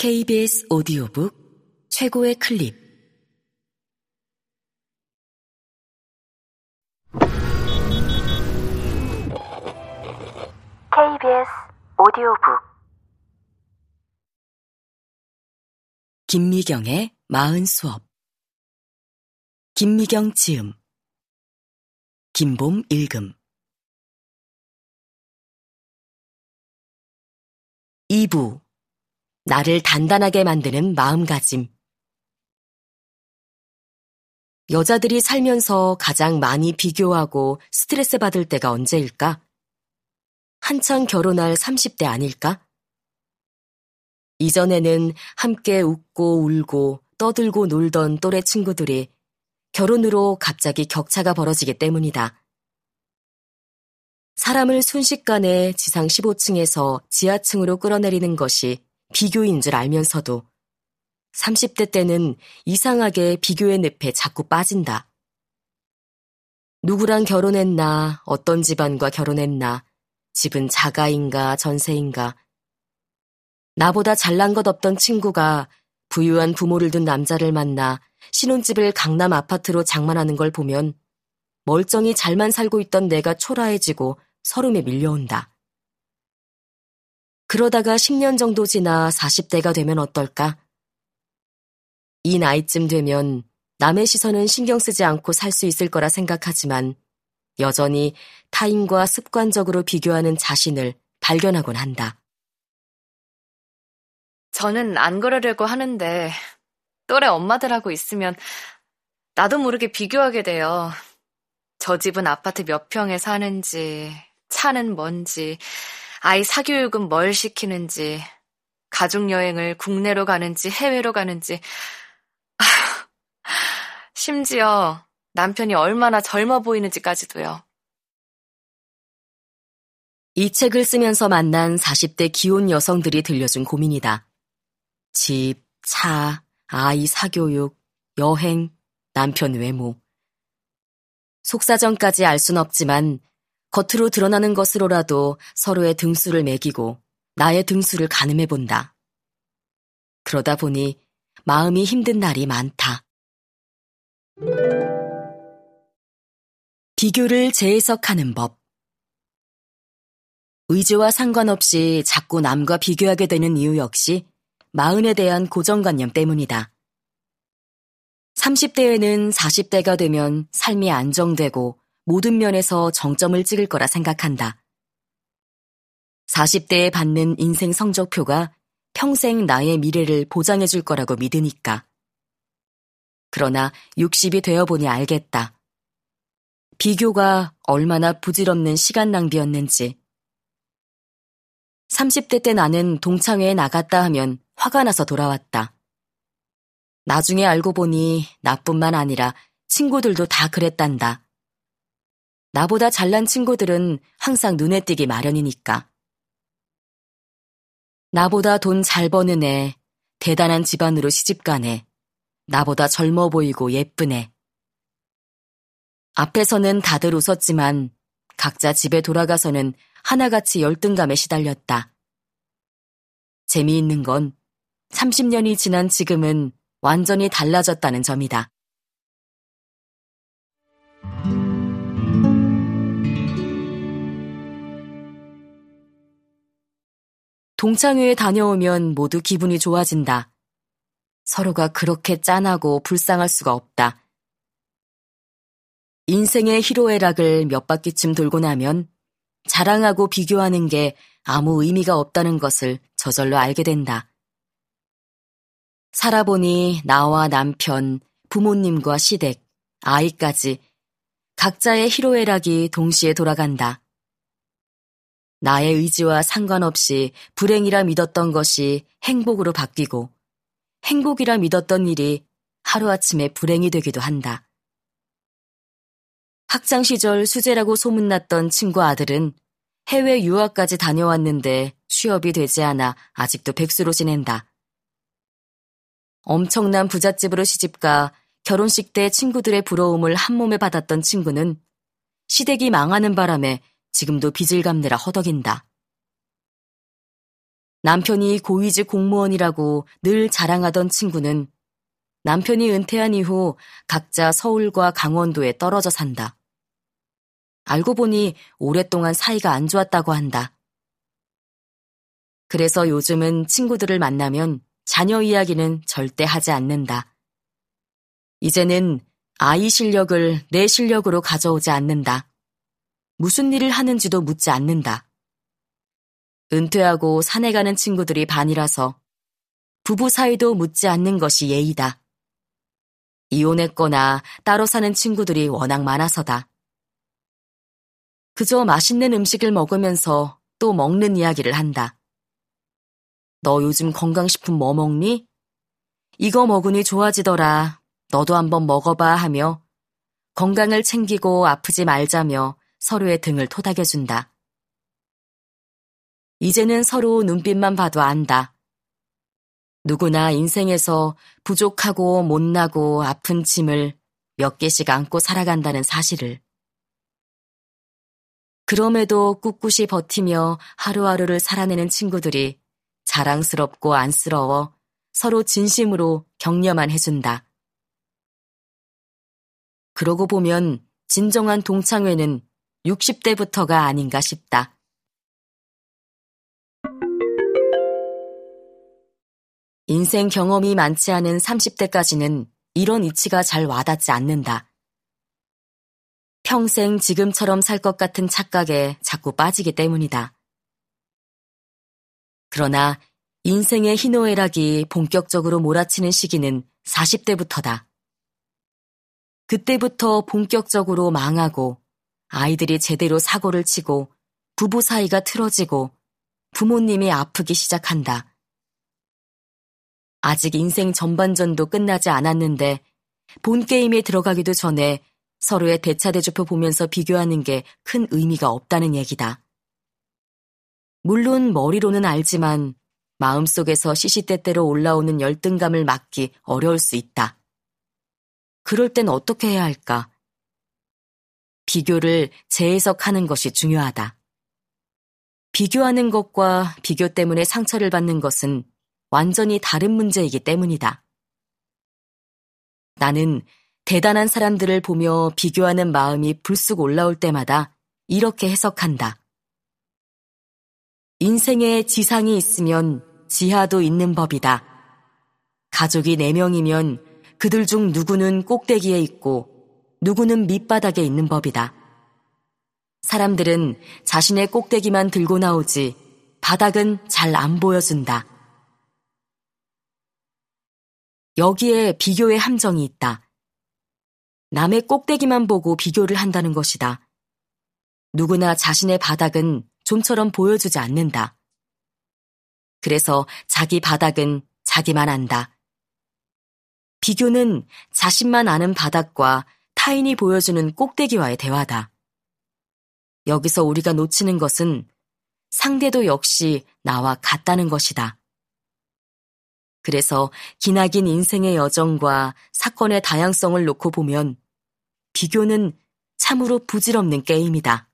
KBS 오디오북 최고의 클립. KBS 오디오북. 김미경의 마흔 수업. 김미경 지음. 김봄 읽음. 2부 나를 단단하게 만드는 마음가짐 여자들이 살면서 가장 많이 비교하고 스트레스 받을 때가 언제일까? 한창 결혼할 30대 아닐까? 이전에는 함께 웃고 울고 떠들고 놀던 또래 친구들이 결혼으로 갑자기 격차가 벌어지기 때문이다. 사람을 순식간에 지상 15층에서 지하층으로 끌어내리는 것이 비교인 줄 알면서도 30대 때는 이상하게 비교의 늪에 자꾸 빠진다. 누구랑 결혼했나, 어떤 집안과 결혼했나, 집은 자가인가, 전세인가. 나보다 잘난 것 없던 친구가 부유한 부모를 둔 남자를 만나 신혼집을 강남 아파트로 장만하는 걸 보면 멀쩡히 잘만 살고 있던 내가 초라해지고 서름에 밀려온다. 그러다가 10년 정도 지나 40대가 되면 어떨까? 이 나이쯤 되면 남의 시선은 신경 쓰지 않고 살 수 있을 거라 생각하지만 여전히 타인과 습관적으로 비교하는 자신을 발견하곤 한다. 저는 안 그러려고 하는데 또래 엄마들하고 있으면 나도 모르게 비교하게 돼요. 저 집은 아파트 몇 평에 사는지, 차는 뭔지, 아이 사교육은 뭘 시키는지, 가족여행을 국내로 가는지 해외로 가는지, 심지어 남편이 얼마나 젊어 보이는지까지도요. 이 책을 쓰면서 만난 40대 기혼 여성들이 들려준 고민이다. 집, 차, 아이 사교육, 여행, 남편 외모. 속사정까지 알 순 없지만 겉으로 드러나는 것으로라도 서로의 등수를 매기고 나의 등수를 가늠해 본다. 그러다 보니 마음이 힘든 날이 많다. 비교를 재해석하는 법. 의지와 상관없이 자꾸 남과 비교하게 되는 이유 역시 마흔에 대한 고정관념 때문이다. 30대에는 40대가 되면 삶이 안정되고 모든 면에서 정점을 찍을 거라 생각한다. 40대에 받는 인생 성적표가 평생 나의 미래를 보장해 줄 거라고 믿으니까. 그러나 60이 되어 보니 알겠다. 비교가 얼마나 부질없는 시간 낭비였는지. 30대 때 나는 동창회에 나갔다 하면 화가 나서 돌아왔다. 나중에 알고 보니 나뿐만 아니라 친구들도 다 그랬단다. 나보다 잘난 친구들은 항상 눈에 띄기 마련이니까. 나보다 돈 잘 버는 애, 대단한 집안으로 시집가네. 나보다 젊어 보이고 예쁘네. 앞에서는 다들 웃었지만 각자 집에 돌아가서는 하나같이 열등감에 시달렸다. 재미있는 건 30년이 지난 지금은 완전히 달라졌다는 점이다. 동창회에 다녀오면 모두 기분이 좋아진다. 서로가 그렇게 짠하고 불쌍할 수가 없다. 인생의 희로애락을 몇 바퀴쯤 돌고 나면 자랑하고 비교하는 게 아무 의미가 없다는 것을 저절로 알게 된다. 살아보니 나와 남편, 부모님과 시댁, 아이까지 각자의 희로애락이 동시에 돌아간다. 나의 의지와 상관없이 불행이라 믿었던 것이 행복으로 바뀌고 행복이라 믿었던 일이 하루아침에 불행이 되기도 한다. 학창 시절 수재라고 소문났던 친구 아들은 해외 유학까지 다녀왔는데 취업이 되지 않아 아직도 백수로 지낸다. 엄청난 부잣집으로 시집가 결혼식 때 친구들의 부러움을 한 몸에 받았던 친구는 시댁이 망하는 바람에 지금도 빚을 갚느라 허덕인다. 남편이 고위직 공무원이라고 늘 자랑하던 친구는 남편이 은퇴한 이후 각자 서울과 강원도에 떨어져 산다. 알고 보니 오랫동안 사이가 안 좋았다고 한다. 그래서 요즘은 친구들을 만나면 자녀 이야기는 절대 하지 않는다. 이제는 아이 실력을 내 실력으로 가져오지 않는다. 무슨 일을 하는지도 묻지 않는다. 은퇴하고 산에 가는 친구들이 반이라서 부부 사이도 묻지 않는 것이 예의다. 이혼했거나 따로 사는 친구들이 워낙 많아서다. 그저 맛있는 음식을 먹으면서 또 먹는 이야기를 한다. 너 요즘 건강식품 뭐 먹니? 이거 먹으니 좋아지더라. 너도 한번 먹어봐 하며 건강을 챙기고 아프지 말자며 서로의 등을 토닥여준다. 이제는 서로 눈빛만 봐도 안다. 누구나 인생에서 부족하고 못나고 아픈 짐을 몇 개씩 안고 살아간다는 사실을. 그럼에도 꿋꿋이 버티며 하루하루를 살아내는 친구들이 자랑스럽고 안쓰러워 서로 진심으로 격려만 해준다. 그러고 보면 진정한 동창회는 60대부터가 아닌가 싶다. 인생 경험이 많지 않은 30대까지는 이런 이치가 잘 와닿지 않는다. 평생 지금처럼 살 것 같은 착각에 자꾸 빠지기 때문이다. 그러나 인생의 희노애락이 본격적으로 몰아치는 시기는 40대부터다. 그때부터 본격적으로 망하고 아이들이 제대로 사고를 치고 부부 사이가 틀어지고 부모님이 아프기 시작한다. 아직 인생 전반전도 끝나지 않았는데 본 게임에 들어가기도 전에 서로의 대차대조표 보면서 비교하는 게 큰 의미가 없다는 얘기다. 물론 머리로는 알지만 마음속에서 시시때때로 올라오는 열등감을 막기 어려울 수 있다. 그럴 땐 어떻게 해야 할까? 비교를 재해석하는 것이 중요하다. 비교하는 것과 비교 때문에 상처를 받는 것은 완전히 다른 문제이기 때문이다. 나는 대단한 사람들을 보며 비교하는 마음이 불쑥 올라올 때마다 이렇게 해석한다. 인생에 지상이 있으면 지하도 있는 법이다. 가족이 4명이면 그들 중 누구는 꼭대기에 있고 누구는 밑바닥에 있는 법이다. 사람들은 자신의 꼭대기만 들고 나오지 바닥은 잘 안 보여준다. 여기에 비교의 함정이 있다. 남의 꼭대기만 보고 비교를 한다는 것이다. 누구나 자신의 바닥은 좀처럼 보여주지 않는다. 그래서 자기 바닥은 자기만 안다. 비교는 자신만 아는 바닥과 타인이 보여주는 꼭대기와의 대화다. 여기서 우리가 놓치는 것은 상대도 역시 나와 같다는 것이다. 그래서 기나긴 인생의 여정과 사건의 다양성을 놓고 보면 비교는 참으로 부질없는 게임이다.